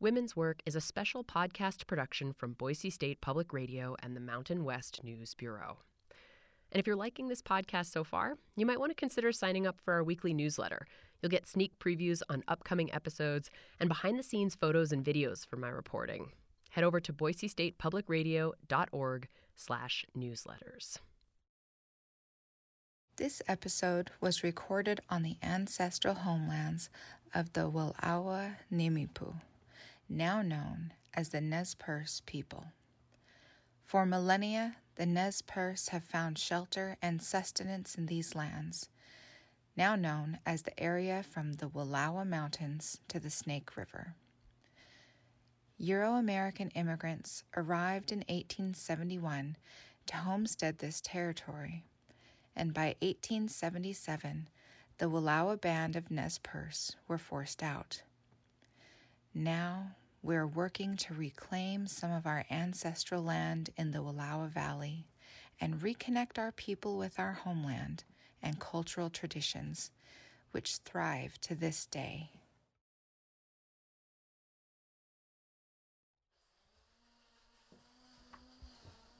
Women's Work is a special podcast production from Boise State Public Radio and the Mountain West News Bureau. And if you're liking this podcast so far, you might want to consider signing up for our weekly newsletter. You'll get sneak previews on upcoming episodes and behind the scenes photos and videos from my reporting. Head over to boisestatepublicradio.org slash newsletters. This episode was recorded on the ancestral homelands of the Wallowa Nimiipuu, now known as the Nez Perce people. For millennia, the Nez Perce have found shelter and sustenance in these lands, now known as the area from the Wallowa Mountains to the Snake River. Euro American immigrants arrived in 1871 to homestead this territory, and by 1877, the Wallowa band of Nez Perce were forced out. Now, we're working to reclaim some of our ancestral land in the Wallowa Valley and reconnect our people with our homeland and cultural traditions, which thrive to this day.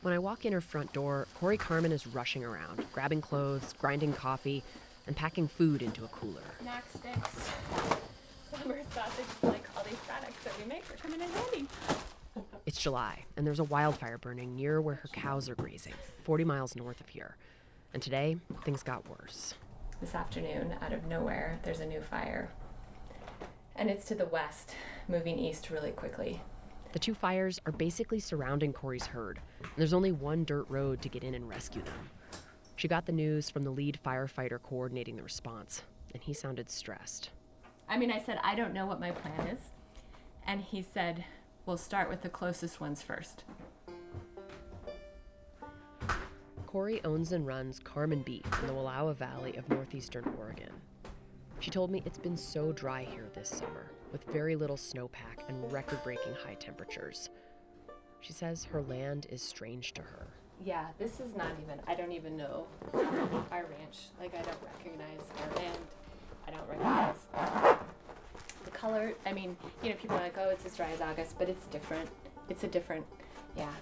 When I walk in her front door, Cory Carman is rushing around, grabbing clothes, grinding coffee, and packing food into a cooler. Mac sticks, summer sausage, like all these products that we make are coming in handy. It's July, and there's a wildfire burning near where her cows are grazing, 40 miles north of here. And today, things got worse. This afternoon, out of nowhere, there's a new fire. And it's to the west, moving east really quickly. The two fires are basically surrounding Cory's herd, and there's only one dirt road to get in and rescue them. She got the news from the lead firefighter coordinating the response, and he sounded stressed. I mean, I said, I don't know what my plan is. And he said, We'll start with the closest ones first. Cory owns and runs Carman Beef in the Wallowa Valley of northeastern Oregon. She told me it's been so dry here this summer, with very little snowpack and record breaking high temperatures. She says her land is strange to her. Yeah, this is not even, I don't even know our ranch. Like, I don't recognize our land. I don't recognize the color. I mean, you know, people are like, oh, it's as dry as August, but it's different. It's a different, yeah,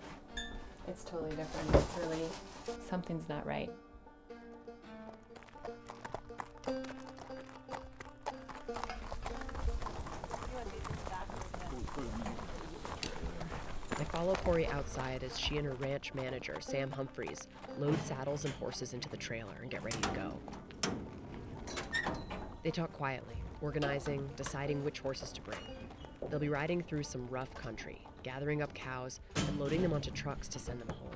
it's totally different. It's really, something's not right. I follow Cory outside as she and her ranch manager, Sam Humphreys, load saddles and horses into the trailer and get ready to go. They talk quietly, organizing, deciding which horses to bring. They'll be riding through some rough country, gathering up cows and loading them onto trucks to send them home.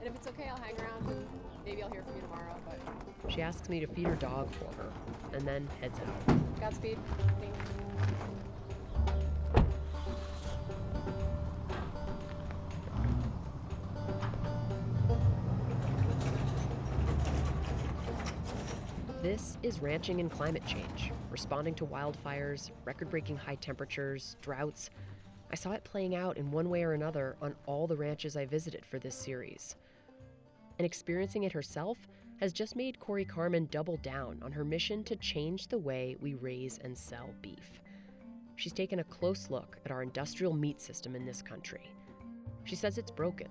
And if it's okay, I'll hang around. Maybe I'll hear from you tomorrow, but She asks me to feed her dog for her, and then heads out. Godspeed. Thanks. This is ranching and climate change, responding to wildfires, record breaking high temperatures, droughts. I saw it playing out in one way or another on all the ranches I visited for this series. And experiencing it herself has just made Cory Carman double down on her mission to change the way we raise and sell beef. She's taken a close look at our industrial meat system in this country. She says it's broken,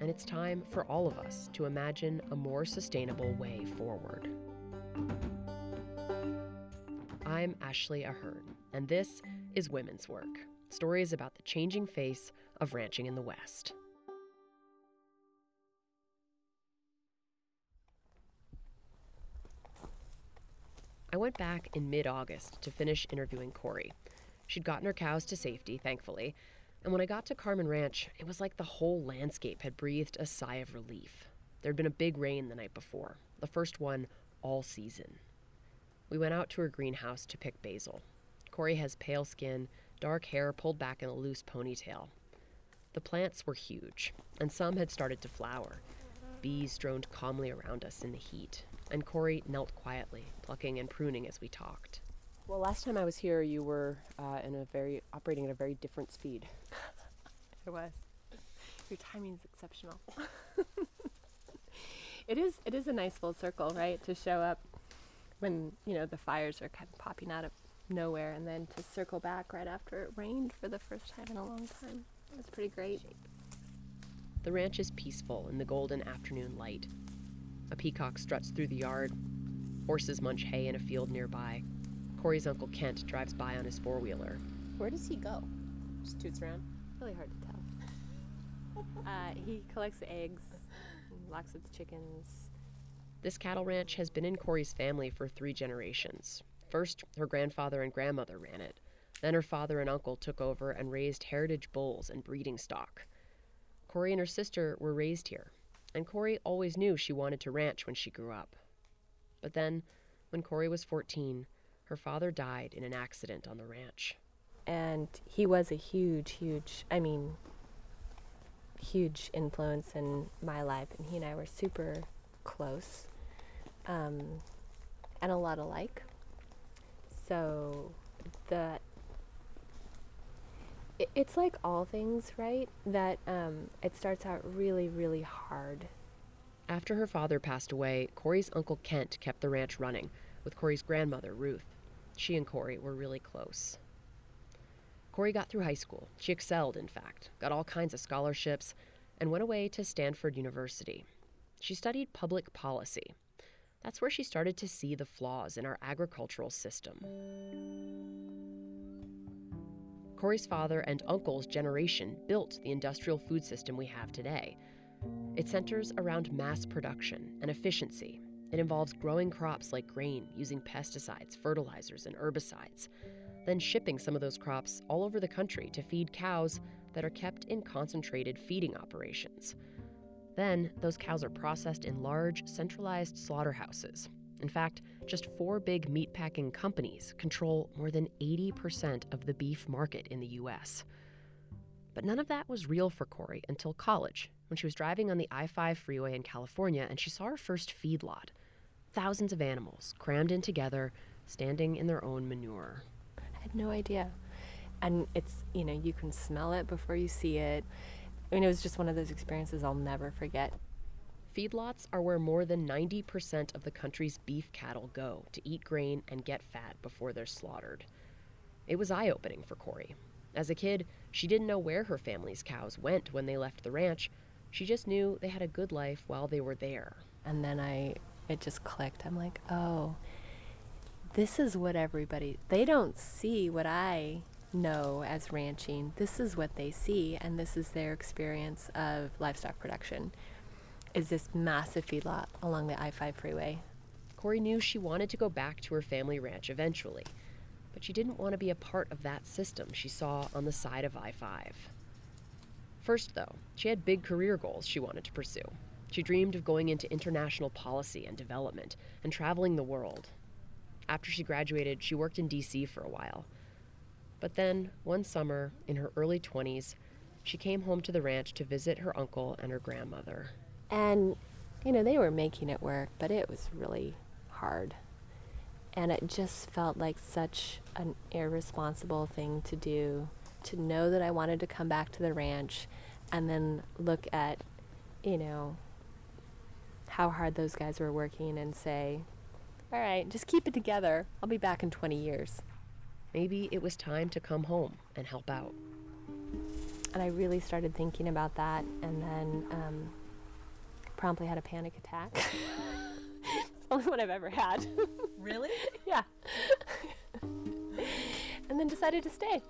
and it's time for all of us to imagine a more sustainable way forward. I'm Ashley Ahearn, and this is Women's Work stories about the changing face of ranching in the West. I went back in mid August to finish interviewing Cory. She'd gotten her cows to safety, thankfully, and when I got to Carman Ranch, it was like the whole landscape had breathed a sigh of relief. There'd been a big rain the night before, the first one all season. We went out to her greenhouse to pick basil. Cory has pale skin, dark hair pulled back in a loose ponytail. The plants were huge, and some had started to flower. Bees droned calmly around us in the heat, and Cory knelt quietly, plucking and pruning as we talked. Well, last time I was here, you were uh, in a very operating at a very different speed. It was. Your timing is exceptional. it is it is a nice full circle, right? To show up when, you know, the fires are kind of popping out of nowhere and then to circle back right after it rained for the first time in a long time. It was pretty great. The ranch is peaceful in the golden afternoon light. A peacock struts through the yard. Horses munch hay in a field nearby. Cory's uncle Kent drives by on his four wheeler. Where does he go? Just toots around. Really hard to tell. uh, he collects eggs, locks up the chickens. This cattle ranch has been in Cory's family for three generations. First, her grandfather and grandmother ran it. Then her father and uncle took over and raised heritage bulls and breeding stock. Cory and her sister were raised here, and Cory always knew she wanted to ranch when she grew up. But then, when Cory was 14, her father died in an accident on the ranch. And he was a huge, huge, I mean, huge influence in my life. And he and I were super close um, and a lot alike. So the it, it's like all things, right? That um, it starts out really, really hard. After her father passed away, Cory's uncle Kent kept the ranch running with Cory's grandmother, Ruth. She and Cory were really close. Cory got through high school. She excelled, in fact, got all kinds of scholarships, and went away to Stanford University. She studied public policy. That's where she started to see the flaws in our agricultural system. Cory's father and uncle's generation built the industrial food system we have today. It centers around mass production and efficiency. It involves growing crops like grain using pesticides, fertilizers, and herbicides, then shipping some of those crops all over the country to feed cows that are kept in concentrated feeding operations. Then, those cows are processed in large, centralized slaughterhouses. In fact, just four big meatpacking companies control more than 80% of the beef market in the US. But none of that was real for Cory until college, when she was driving on the I 5 freeway in California and she saw her first feedlot. Thousands of animals crammed in together, standing in their own manure. I had no idea. And it's, you know, you can smell it before you see it. I mean, it was just one of those experiences I'll never forget. Feedlots are where more than 90% of the country's beef cattle go to eat grain and get fat before they're slaughtered. It was eye opening for Cory. As a kid, she didn't know where her family's cows went when they left the ranch. She just knew they had a good life while they were there. And then I, it just clicked. I'm like, oh, this is what everybody, they don't see what I know as ranching. This is what they see, and this is their experience of livestock production. Is this massive feedlot along the I 5 freeway? Cory knew she wanted to go back to her family ranch eventually, but she didn't want to be a part of that system she saw on the side of I 5. First, though, she had big career goals she wanted to pursue. She dreamed of going into international policy and development and traveling the world. After she graduated, she worked in DC for a while. But then, one summer, in her early 20s, she came home to the ranch to visit her uncle and her grandmother. And, you know, they were making it work, but it was really hard. And it just felt like such an irresponsible thing to do to know that I wanted to come back to the ranch and then look at, you know, how hard those guys were working and say, all right, just keep it together. I'll be back in 20 years. Maybe it was time to come home and help out. And I really started thinking about that and then um, promptly had a panic attack. it's the only one I've ever had. Really? yeah. and then decided to stay.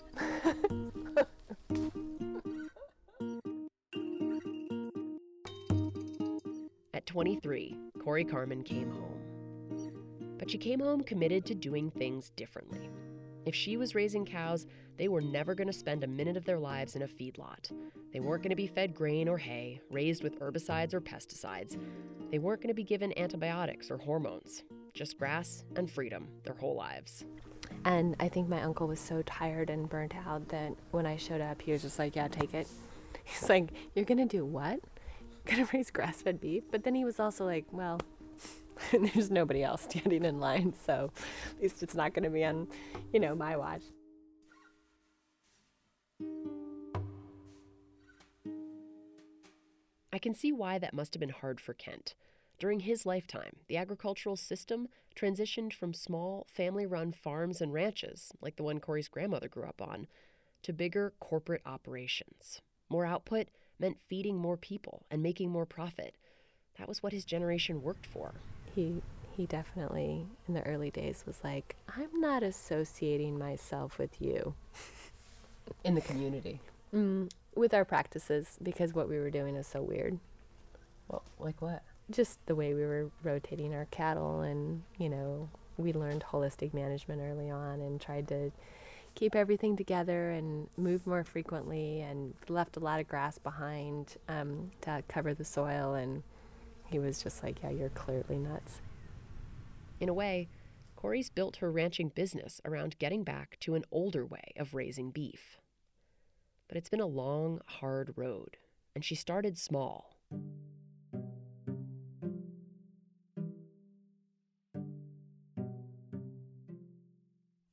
At 23, Cory Carman came home. But she came home committed to doing things differently. If she was raising cows, they were never going to spend a minute of their lives in a feedlot. They weren't going to be fed grain or hay, raised with herbicides or pesticides. They weren't going to be given antibiotics or hormones. Just grass and freedom their whole lives. And I think my uncle was so tired and burnt out that when I showed up, he was just like, Yeah, take it. He's like, You're going to do what? Gonna raise grass fed beef? But then he was also like, Well, there's nobody else standing in line, so at least it's not going to be on, you know, my watch. I can see why that must have been hard for Kent. During his lifetime, the agricultural system transitioned from small, family run farms and ranches, like the one Cory's grandmother grew up on, to bigger corporate operations. More output meant feeding more people and making more profit. That was what his generation worked for. He he definitely in the early days was like, I'm not associating myself with you. In the community. Mm, with our practices because what we were doing is so weird. Well, like what? Just the way we were rotating our cattle and, you know, we learned holistic management early on and tried to keep everything together and move more frequently and left a lot of grass behind um, to cover the soil and he was just like, Yeah, you're clearly nuts. In a way, Cory's built her ranching business around getting back to an older way of raising beef. But it's been a long, hard road, and she started small.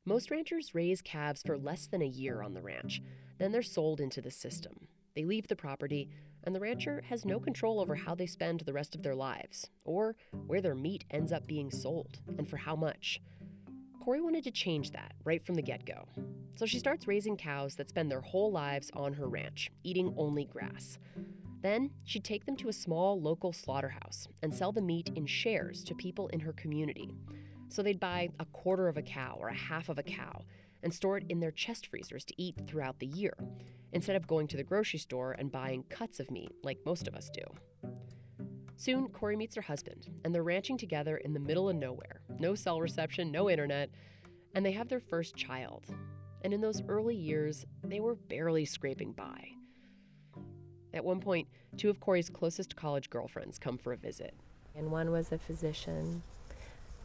Most ranchers raise calves for less than a year on the ranch, then they're sold into the system. They leave the property, and the rancher has no control over how they spend the rest of their lives, or where their meat ends up being sold, and for how much. Cory wanted to change that right from the get go. So she starts raising cows that spend their whole lives on her ranch, eating only grass. Then she'd take them to a small local slaughterhouse and sell the meat in shares to people in her community. So they'd buy a quarter of a cow or a half of a cow and store it in their chest freezers to eat throughout the year, instead of going to the grocery store and buying cuts of meat like most of us do. Soon, Cory meets her husband, and they're ranching together in the middle of nowhere. No cell reception, no internet, and they have their first child. And in those early years, they were barely scraping by. At one point, two of Cory's closest college girlfriends come for a visit. And one was a physician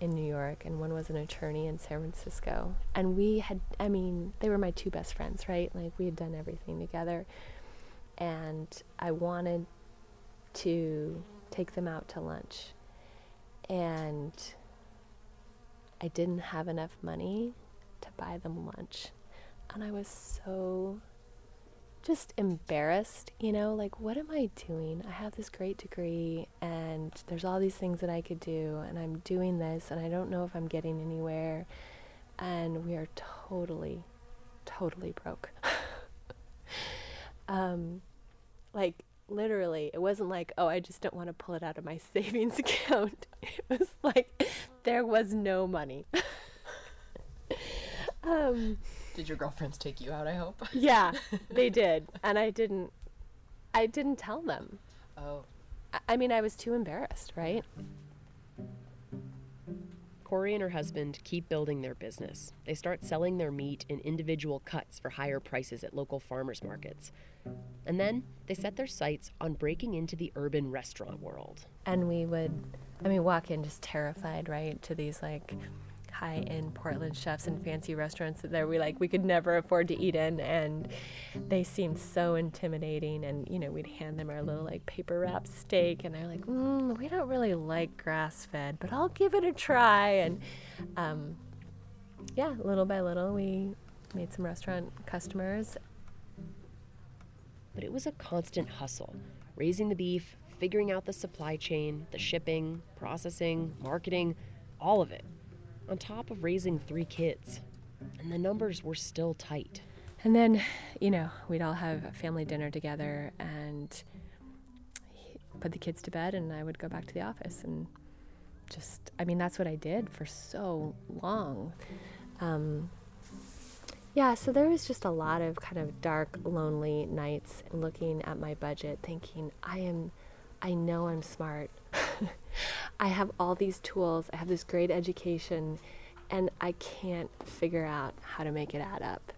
in New York and one was an attorney in San Francisco. And we had, I mean, they were my two best friends, right? Like we had done everything together. And I wanted to take them out to lunch. And I didn't have enough money to buy them lunch. And I was so just embarrassed, you know, like what am I doing? I have this great degree and there's all these things that I could do and I'm doing this and I don't know if I'm getting anywhere and we are totally totally broke. um like literally it wasn't like oh I just don't want to pull it out of my savings account. It was like there was no money. um did your girlfriends take you out, I hope? yeah, they did. And I didn't I didn't tell them. Oh. I, I mean, I was too embarrassed, right? Cory and her husband keep building their business. They start selling their meat in individual cuts for higher prices at local farmers markets. And then they set their sights on breaking into the urban restaurant world. And we would, I mean, walk in just terrified, right, to these like high end Portland chefs and fancy restaurants that we like we could never afford to eat in and they seemed so intimidating and you know we'd hand them our little like paper wrap steak and they're like mm, we don't really like grass fed but I'll give it a try and um, yeah little by little we made some restaurant customers. But it was a constant hustle raising the beef figuring out the supply chain the shipping processing marketing all of it on top of raising three kids. And the numbers were still tight. And then, you know, we'd all have a family dinner together and put the kids to bed, and I would go back to the office and just, I mean, that's what I did for so long. Um, yeah, so there was just a lot of kind of dark, lonely nights looking at my budget, thinking, I am, I know I'm smart. I have all these tools, I have this great education, and I can't figure out how to make it add up.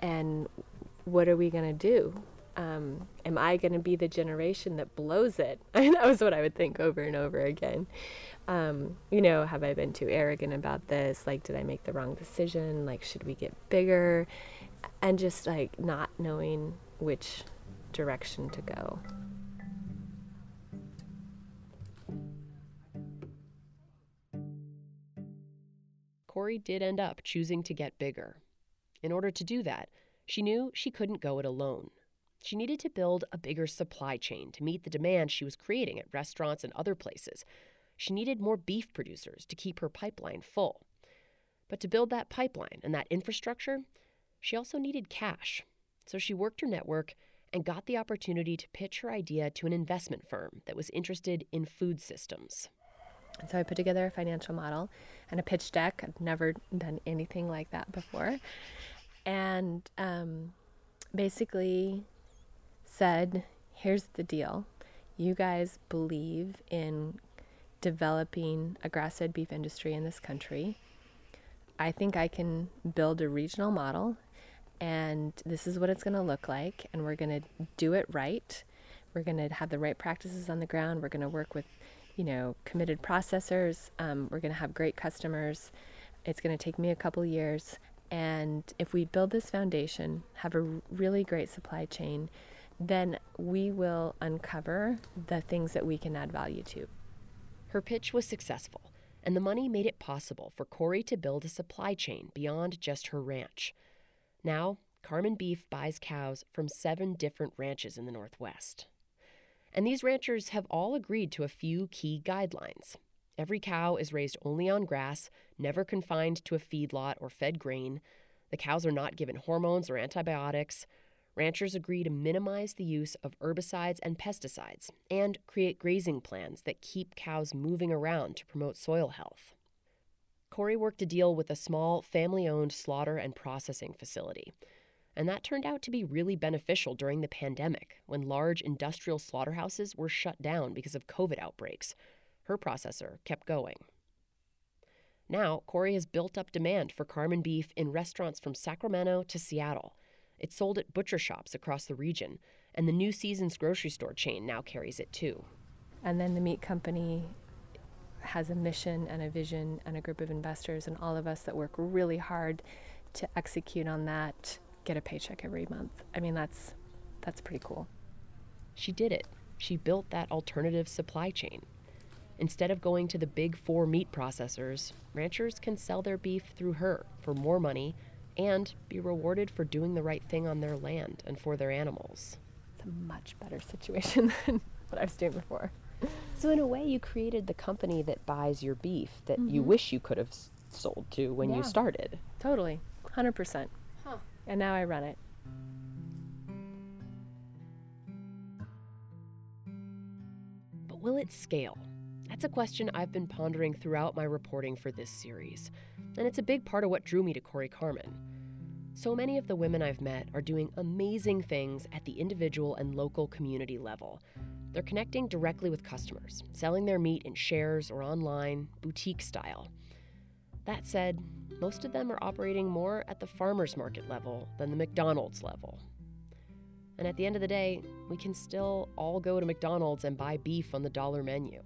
And what are we going to do? Um, am I going to be the generation that blows it? That was what I would think over and over again. Um, you know, have I been too arrogant about this? Like, did I make the wrong decision? Like, should we get bigger? And just like not knowing which direction to go. Cory did end up choosing to get bigger. In order to do that, she knew she couldn't go it alone. She needed to build a bigger supply chain to meet the demand she was creating at restaurants and other places. She needed more beef producers to keep her pipeline full. But to build that pipeline and that infrastructure, she also needed cash. So she worked her network and got the opportunity to pitch her idea to an investment firm that was interested in food systems. And so I put together a financial model and a pitch deck. I've never done anything like that before. And um, basically said, here's the deal. You guys believe in developing a grass fed beef industry in this country. I think I can build a regional model, and this is what it's going to look like, and we're going to do it right. We're going to have the right practices on the ground. We're going to work with you know, committed processors. Um, we're going to have great customers. It's going to take me a couple years. And if we build this foundation, have a really great supply chain, then we will uncover the things that we can add value to. Her pitch was successful, and the money made it possible for Cory to build a supply chain beyond just her ranch. Now, Carman Beef buys cows from seven different ranches in the Northwest. And these ranchers have all agreed to a few key guidelines. Every cow is raised only on grass, never confined to a feedlot or fed grain. The cows are not given hormones or antibiotics. Ranchers agree to minimize the use of herbicides and pesticides and create grazing plans that keep cows moving around to promote soil health. Cory worked a deal with a small family owned slaughter and processing facility and that turned out to be really beneficial during the pandemic when large industrial slaughterhouses were shut down because of COVID outbreaks. Her processor kept going. Now, Cory has built up demand for Carman beef in restaurants from Sacramento to Seattle. It's sold at butcher shops across the region, and the New Seasons grocery store chain now carries it too. And then the meat company has a mission and a vision and a group of investors, and all of us that work really hard to execute on that get a paycheck every month. I mean, that's that's pretty cool. She did it. She built that alternative supply chain. Instead of going to the big four meat processors, ranchers can sell their beef through her for more money and be rewarded for doing the right thing on their land and for their animals. It's a much better situation than what I was doing before. So, in a way, you created the company that buys your beef that mm-hmm. you wish you could have sold to when yeah. you started. Totally. 100% and now I run it. But will it scale? That's a question I've been pondering throughout my reporting for this series, and it's a big part of what drew me to Cory Carman. So many of the women I've met are doing amazing things at the individual and local community level. They're connecting directly with customers, selling their meat in shares or online, boutique style. That said, most of them are operating more at the farmer's market level than the McDonald's level. And at the end of the day, we can still all go to McDonald's and buy beef on the dollar menu.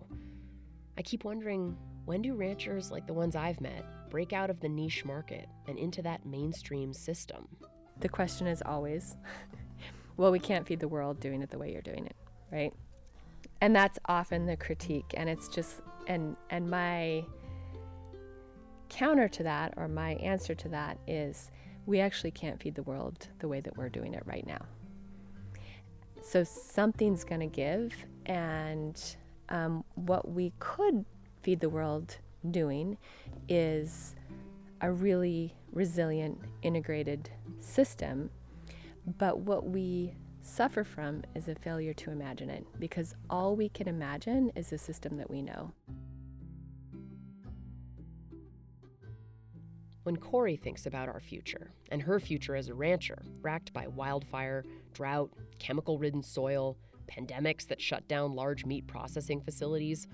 I keep wondering when do ranchers like the ones I've met break out of the niche market and into that mainstream system? The question is always well, we can't feed the world doing it the way you're doing it, right? And that's often the critique. And it's just, and, and my, counter to that, or my answer to that, is we actually can't feed the world the way that we're doing it right now. So something's going to give, and um, what we could feed the world doing is a really resilient, integrated system. But what we suffer from is a failure to imagine it because all we can imagine is the system that we know. When Cory thinks about our future and her future as a rancher, racked by wildfire, drought, chemical ridden soil, pandemics that shut down large meat processing facilities,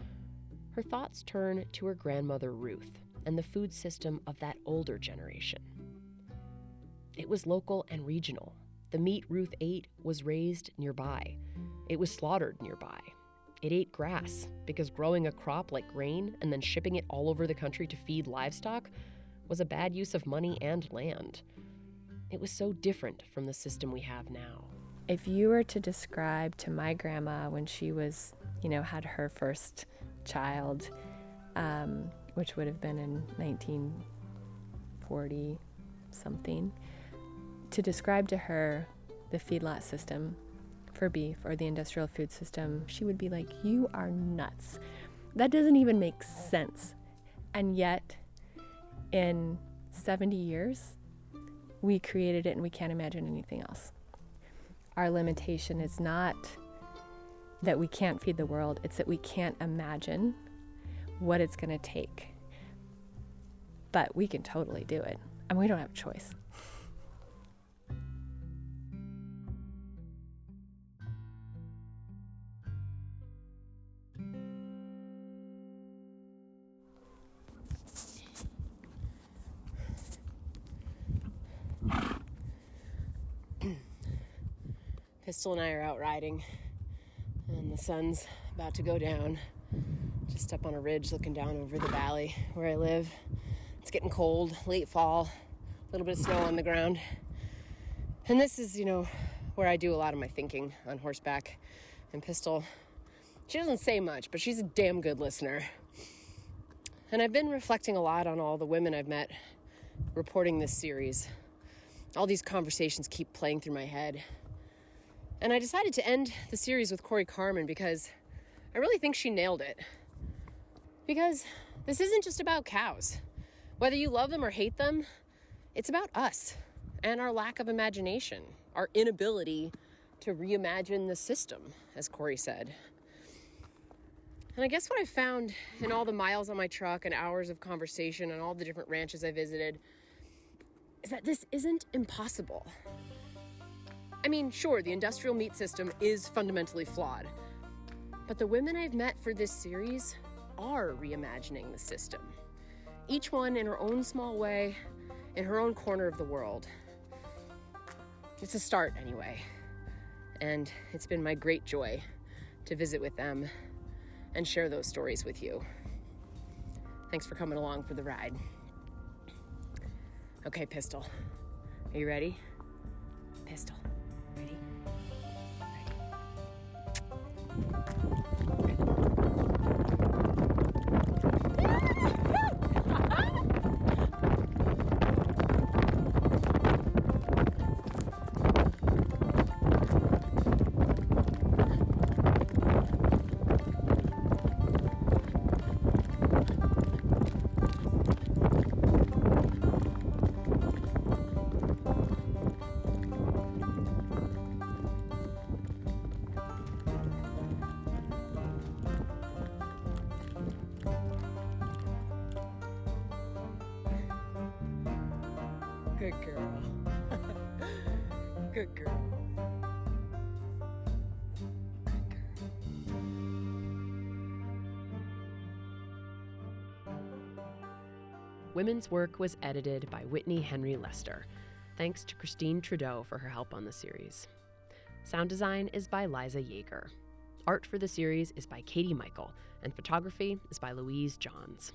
her thoughts turn to her grandmother Ruth and the food system of that older generation. It was local and regional. The meat Ruth ate was raised nearby. It was slaughtered nearby. It ate grass because growing a crop like grain and then shipping it all over the country to feed livestock was a bad use of money and land. It was so different from the system we have now. If you were to describe to my grandma when she was, you know, had her first child, um, which would have been in 1940 something, to describe to her the feedlot system for beef or the industrial food system, she would be like, You are nuts. That doesn't even make sense. And yet, in 70 years, we created it and we can't imagine anything else. Our limitation is not that we can't feed the world, it's that we can't imagine what it's going to take. But we can totally do it, and we don't have a choice. Pistol and I are out riding, and the sun's about to go down. Just up on a ridge looking down over the valley where I live. It's getting cold, late fall, a little bit of snow on the ground. And this is, you know, where I do a lot of my thinking on horseback. And Pistol, she doesn't say much, but she's a damn good listener. And I've been reflecting a lot on all the women I've met reporting this series. All these conversations keep playing through my head. And I decided to end the series with Cory Carman because I really think she nailed it. Because this isn't just about cows. Whether you love them or hate them, it's about us and our lack of imagination, our inability to reimagine the system, as Cory said. And I guess what I found in all the miles on my truck and hours of conversation and all the different ranches I visited is that this isn't impossible. I mean, sure, the industrial meat system is fundamentally flawed, but the women I've met for this series are reimagining the system. Each one in her own small way, in her own corner of the world. It's a start, anyway. And it's been my great joy to visit with them and share those stories with you. Thanks for coming along for the ride. Okay, Pistol. Are you ready? Pistol. Good girl. Good girl. Women's Work was edited by Whitney Henry Lester. Thanks to Christine Trudeau for her help on the series. Sound design is by Liza Yeager. Art for the series is by Katie Michael, and photography is by Louise Johns.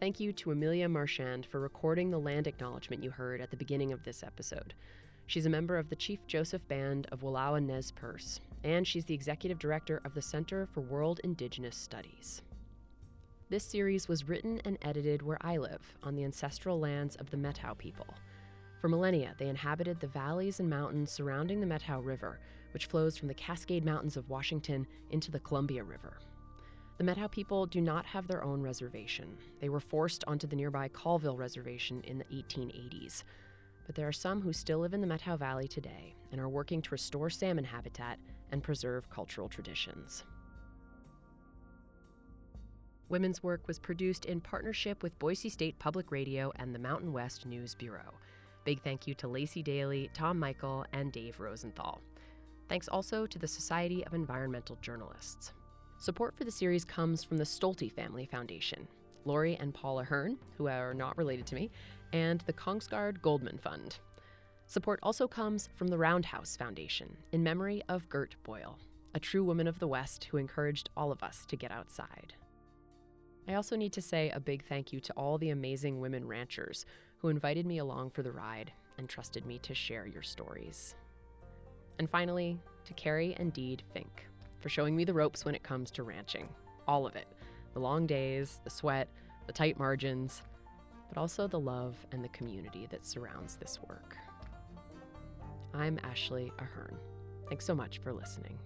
Thank you to Amelia Marchand for recording the land acknowledgement you heard at the beginning of this episode. She's a member of the Chief Joseph Band of Wallowa Nez Perce, and she's the executive director of the Center for World Indigenous Studies. This series was written and edited where I live, on the ancestral lands of the Methow people. For millennia, they inhabited the valleys and mountains surrounding the Methow River, which flows from the Cascade Mountains of Washington into the Columbia River. The Methow people do not have their own reservation. They were forced onto the nearby Colville Reservation in the 1880s. But there are some who still live in the Methow Valley today and are working to restore salmon habitat and preserve cultural traditions. Women's Work was produced in partnership with Boise State Public Radio and the Mountain West News Bureau. Big thank you to Lacey Daly, Tom Michael, and Dave Rosenthal. Thanks also to the Society of Environmental Journalists. Support for the series comes from the Stolte Family Foundation, Lori and Paula Hearn, who are not related to me, and the Kongsgaard Goldman Fund. Support also comes from the Roundhouse Foundation in memory of Gert Boyle, a true woman of the West who encouraged all of us to get outside. I also need to say a big thank you to all the amazing women ranchers who invited me along for the ride and trusted me to share your stories. And finally, to Carrie and Deed Fink for showing me the ropes when it comes to ranching. All of it the long days, the sweat, the tight margins, but also the love and the community that surrounds this work. I'm Ashley Ahearn. Thanks so much for listening.